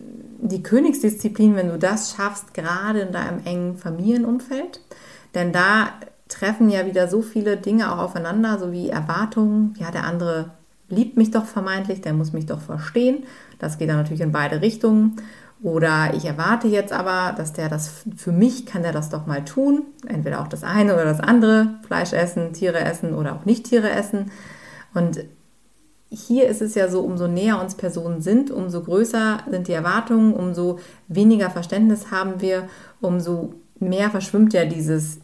die Königsdisziplin, wenn du das schaffst, gerade in deinem engen Familienumfeld. Denn da treffen ja wieder so viele Dinge auch aufeinander, so wie Erwartungen. Ja, der andere liebt mich doch vermeintlich, der muss mich doch verstehen. Das geht dann natürlich in beide Richtungen. Oder ich erwarte jetzt aber, dass der das für mich kann der das doch mal tun. Entweder auch das eine oder das andere. Fleisch essen, Tiere essen oder auch nicht Tiere essen. Und hier ist es ja so, umso näher uns Personen sind, umso größer sind die Erwartungen, umso weniger Verständnis haben wir, umso mehr verschwimmt ja dieses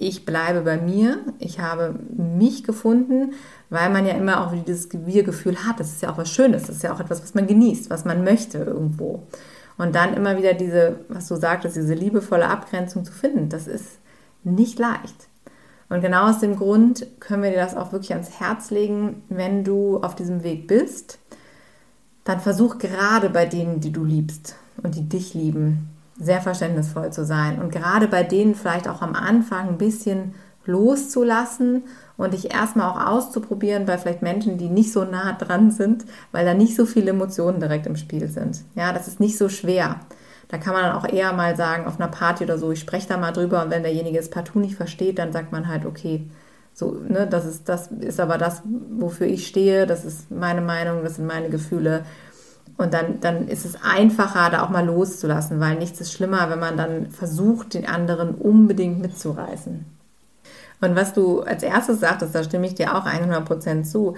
ich bleibe bei mir, ich habe mich gefunden, weil man ja immer auch dieses Wir-Gefühl hat. Das ist ja auch was Schönes, das ist ja auch etwas, was man genießt, was man möchte irgendwo. Und dann immer wieder diese, was du sagtest, diese liebevolle Abgrenzung zu finden, das ist nicht leicht. Und genau aus dem Grund können wir dir das auch wirklich ans Herz legen, wenn du auf diesem Weg bist, dann versuch gerade bei denen, die du liebst und die dich lieben, sehr verständnisvoll zu sein und gerade bei denen vielleicht auch am Anfang ein bisschen loszulassen und dich erstmal auch auszuprobieren bei vielleicht Menschen, die nicht so nah dran sind, weil da nicht so viele Emotionen direkt im Spiel sind. Ja, das ist nicht so schwer. Da kann man dann auch eher mal sagen, auf einer Party oder so, ich spreche da mal drüber und wenn derjenige es partout nicht versteht, dann sagt man halt, okay, So, ne, das ist, das ist aber das, wofür ich stehe, das ist meine Meinung, das sind meine Gefühle. Und dann, dann ist es einfacher, da auch mal loszulassen, weil nichts ist schlimmer, wenn man dann versucht, den anderen unbedingt mitzureißen. Und was du als erstes sagtest, da stimme ich dir auch 100% zu.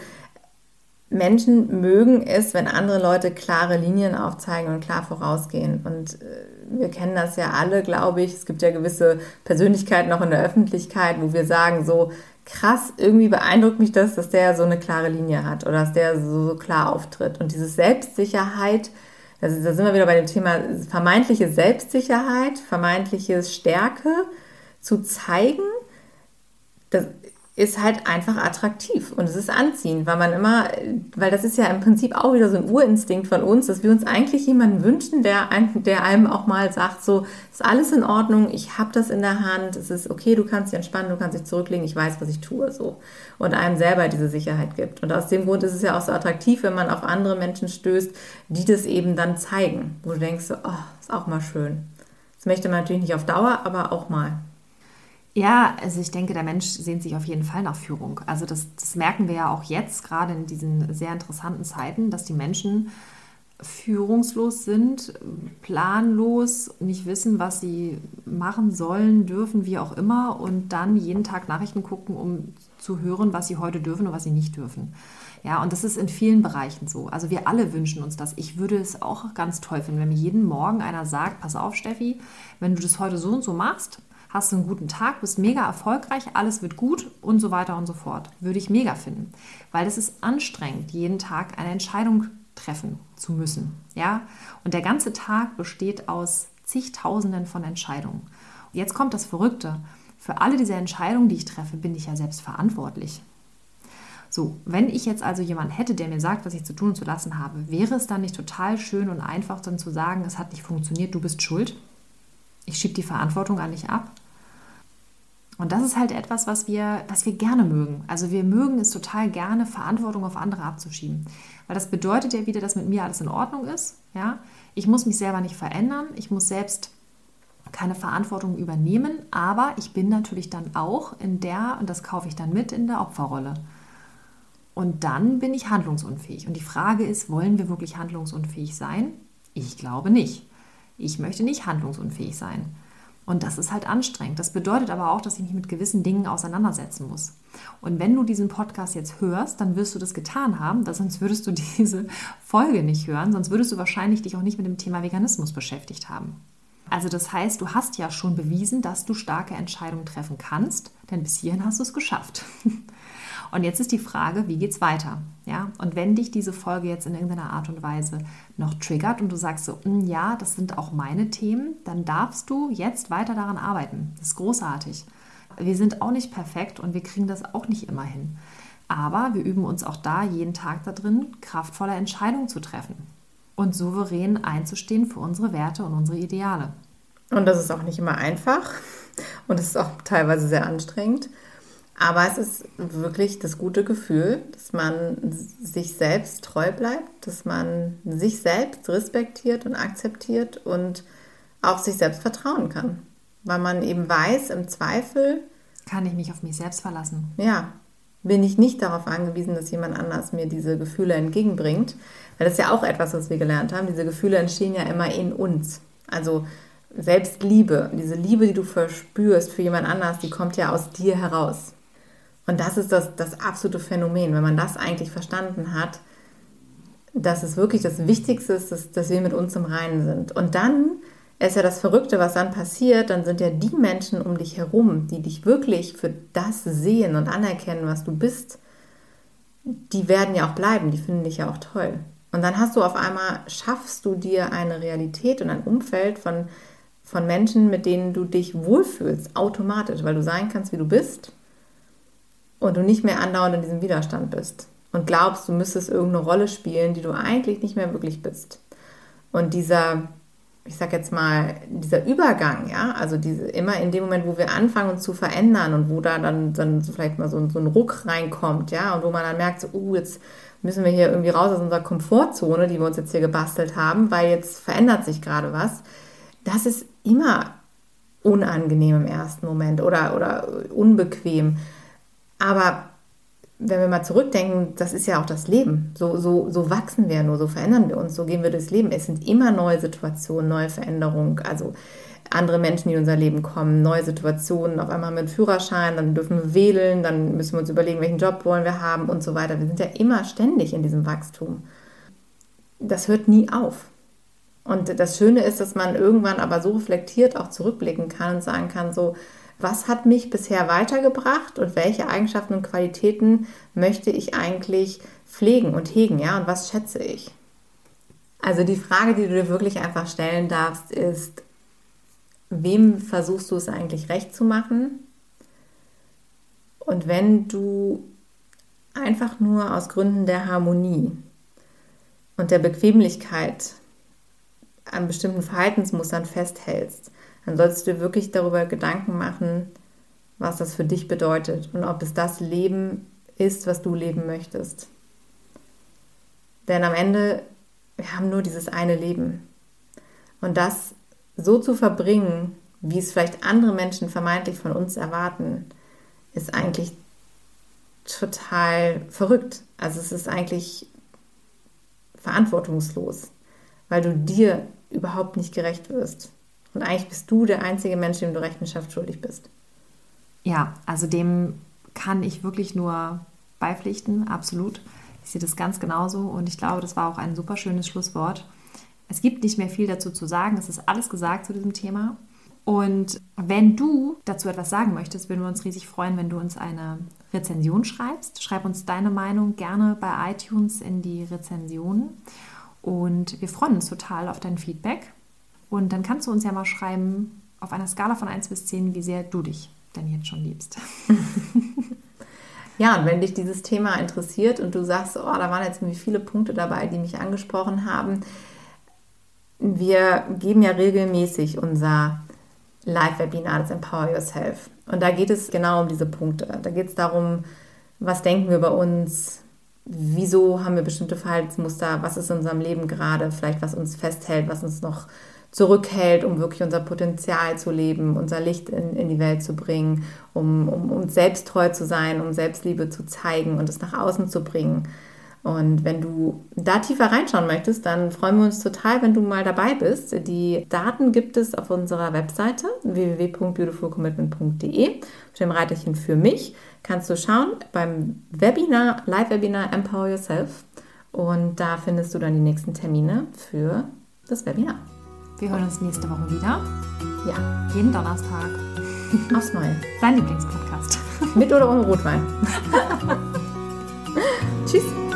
Menschen mögen es, wenn andere Leute klare Linien aufzeigen und klar vorausgehen. Und äh, wir kennen das ja alle, glaube ich. Es gibt ja gewisse Persönlichkeiten auch in der Öffentlichkeit, wo wir sagen, so krass, irgendwie beeindruckt mich das, dass der so eine klare Linie hat oder dass der so, so klar auftritt. Und diese Selbstsicherheit, also da sind wir wieder bei dem Thema vermeintliche Selbstsicherheit, vermeintliche Stärke zu zeigen, das ist halt einfach attraktiv und es ist anziehend, weil man immer, weil das ist ja im Prinzip auch wieder so ein Urinstinkt von uns, dass wir uns eigentlich jemanden wünschen, der, der einem auch mal sagt, so ist alles in Ordnung, ich habe das in der Hand, es ist okay, du kannst dich entspannen, du kannst dich zurücklegen, ich weiß, was ich tue, so und einem selber diese Sicherheit gibt. Und aus dem Grund ist es ja auch so attraktiv, wenn man auf andere Menschen stößt, die das eben dann zeigen, wo du denkst, so, oh, ist auch mal schön. Das möchte man natürlich nicht auf Dauer, aber auch mal. Ja, also ich denke, der Mensch sehnt sich auf jeden Fall nach Führung. Also das, das merken wir ja auch jetzt, gerade in diesen sehr interessanten Zeiten, dass die Menschen führungslos sind, planlos, nicht wissen, was sie machen sollen, dürfen, wie auch immer, und dann jeden Tag Nachrichten gucken, um zu hören, was sie heute dürfen und was sie nicht dürfen. Ja, und das ist in vielen Bereichen so. Also wir alle wünschen uns das. Ich würde es auch ganz toll finden, wenn mir jeden Morgen einer sagt, pass auf, Steffi, wenn du das heute so und so machst, hast du einen guten Tag, bist mega erfolgreich, alles wird gut und so weiter und so fort. Würde ich mega finden, weil es ist anstrengend, jeden Tag eine Entscheidung treffen zu müssen. Ja? Und der ganze Tag besteht aus zigtausenden von Entscheidungen. Und jetzt kommt das Verrückte. Für alle diese Entscheidungen, die ich treffe, bin ich ja selbst verantwortlich. So, wenn ich jetzt also jemanden hätte, der mir sagt, was ich zu tun und zu lassen habe, wäre es dann nicht total schön und einfach dann zu sagen, es hat nicht funktioniert, du bist schuld? Ich schiebe die Verantwortung an dich ab. Und das ist halt etwas, was wir, was wir gerne mögen. Also wir mögen es total gerne, Verantwortung auf andere abzuschieben. Weil das bedeutet ja wieder, dass mit mir alles in Ordnung ist. Ja? Ich muss mich selber nicht verändern. Ich muss selbst keine Verantwortung übernehmen. Aber ich bin natürlich dann auch in der, und das kaufe ich dann mit, in der Opferrolle. Und dann bin ich handlungsunfähig. Und die Frage ist, wollen wir wirklich handlungsunfähig sein? Ich glaube nicht. Ich möchte nicht handlungsunfähig sein. Und das ist halt anstrengend. Das bedeutet aber auch, dass ich mich mit gewissen Dingen auseinandersetzen muss. Und wenn du diesen Podcast jetzt hörst, dann wirst du das getan haben, weil sonst würdest du diese Folge nicht hören, sonst würdest du wahrscheinlich dich auch nicht mit dem Thema Veganismus beschäftigt haben. Also das heißt, du hast ja schon bewiesen, dass du starke Entscheidungen treffen kannst, denn bis hierhin hast du es geschafft. Und jetzt ist die Frage, wie geht's weiter? Ja, und wenn dich diese Folge jetzt in irgendeiner Art und Weise noch triggert und du sagst so, hm, ja, das sind auch meine Themen, dann darfst du jetzt weiter daran arbeiten. Das ist großartig. Wir sind auch nicht perfekt und wir kriegen das auch nicht immer hin. Aber wir üben uns auch da jeden Tag da drin, kraftvolle Entscheidungen zu treffen und souverän einzustehen für unsere Werte und unsere Ideale. Und das ist auch nicht immer einfach und es ist auch teilweise sehr anstrengend. Aber es ist wirklich das gute Gefühl, dass man sich selbst treu bleibt, dass man sich selbst respektiert und akzeptiert und auch sich selbst vertrauen kann. Weil man eben weiß, im Zweifel. Kann ich mich auf mich selbst verlassen? Ja. Bin ich nicht darauf angewiesen, dass jemand anders mir diese Gefühle entgegenbringt. Weil das ist ja auch etwas, was wir gelernt haben. Diese Gefühle entstehen ja immer in uns. Also Selbstliebe, diese Liebe, die du verspürst für jemand anders, die kommt ja aus dir heraus. Und das ist das, das absolute Phänomen, wenn man das eigentlich verstanden hat, dass es wirklich das Wichtigste ist, dass, dass wir mit uns im Reinen sind. Und dann ist ja das Verrückte, was dann passiert, dann sind ja die Menschen um dich herum, die dich wirklich für das sehen und anerkennen, was du bist, die werden ja auch bleiben, die finden dich ja auch toll. Und dann hast du auf einmal, schaffst du dir eine Realität und ein Umfeld von, von Menschen, mit denen du dich wohlfühlst, automatisch, weil du sein kannst, wie du bist und du nicht mehr andauernd in diesem Widerstand bist und glaubst, du müsstest irgendeine Rolle spielen, die du eigentlich nicht mehr wirklich bist. Und dieser, ich sag jetzt mal, dieser Übergang, ja, also diese, immer in dem Moment, wo wir anfangen, uns zu verändern und wo da dann, dann so vielleicht mal so, so ein Ruck reinkommt, ja, und wo man dann merkt, so, uh, jetzt müssen wir hier irgendwie raus aus unserer Komfortzone, die wir uns jetzt hier gebastelt haben, weil jetzt verändert sich gerade was. Das ist immer unangenehm im ersten Moment oder, oder unbequem. Aber wenn wir mal zurückdenken, das ist ja auch das Leben. So, so, so wachsen wir nur, so verändern wir uns, so gehen wir durchs Leben. Es sind immer neue Situationen, neue Veränderungen. Also andere Menschen, die in unser Leben kommen, neue Situationen. Auf einmal einen Führerschein, dann dürfen wir wählen, dann müssen wir uns überlegen, welchen Job wollen wir haben und so weiter. Wir sind ja immer ständig in diesem Wachstum. Das hört nie auf. Und das Schöne ist, dass man irgendwann aber so reflektiert auch zurückblicken kann und sagen kann, so, was hat mich bisher weitergebracht und welche Eigenschaften und Qualitäten möchte ich eigentlich pflegen und hegen, ja, und was schätze ich? Also die Frage, die du dir wirklich einfach stellen darfst, ist, wem versuchst du es eigentlich recht zu machen? Und wenn du einfach nur aus Gründen der Harmonie und der Bequemlichkeit an bestimmten Verhaltensmustern festhältst, dann solltest du wirklich darüber Gedanken machen, was das für dich bedeutet und ob es das Leben ist, was du leben möchtest. Denn am Ende, wir haben nur dieses eine Leben. Und das so zu verbringen, wie es vielleicht andere Menschen vermeintlich von uns erwarten, ist eigentlich total verrückt. Also es ist eigentlich verantwortungslos, weil du dir überhaupt nicht gerecht wirst. Und eigentlich bist du der einzige Mensch, dem du Rechenschaft schuldig bist. Ja, also dem kann ich wirklich nur beipflichten, absolut. Ich sehe das ganz genauso und ich glaube, das war auch ein super schönes Schlusswort. Es gibt nicht mehr viel dazu zu sagen, es ist alles gesagt zu diesem Thema. Und wenn du dazu etwas sagen möchtest, würden wir uns riesig freuen, wenn du uns eine Rezension schreibst. Schreib uns deine Meinung gerne bei iTunes in die Rezension. Und wir freuen uns total auf dein Feedback. Und dann kannst du uns ja mal schreiben, auf einer Skala von 1 bis 10, wie sehr du dich denn jetzt schon liebst. ja, und wenn dich dieses Thema interessiert und du sagst, oh, da waren jetzt viele Punkte dabei, die mich angesprochen haben, wir geben ja regelmäßig unser Live-Webinar, das Empower Yourself. Und da geht es genau um diese Punkte. Da geht es darum, was denken wir über uns, wieso haben wir bestimmte Verhaltensmuster, was ist in unserem Leben gerade, vielleicht was uns festhält, was uns noch zurückhält, um wirklich unser Potenzial zu leben, unser Licht in, in die Welt zu bringen, um, um uns selbst treu zu sein, um Selbstliebe zu zeigen und es nach außen zu bringen. Und wenn du da tiefer reinschauen möchtest, dann freuen wir uns total, wenn du mal dabei bist. Die Daten gibt es auf unserer Webseite www.beautifulcommitment.de. Auf dem Reiterchen für mich kannst du schauen beim Webinar, Live-Webinar Empower Yourself. Und da findest du dann die nächsten Termine für das Webinar. Wir hören uns nächste Woche wieder. Ja. Jeden Donnerstag. Aufs Neue. Dein Lieblingspodcast. Mit oder ohne Rotwein. Tschüss.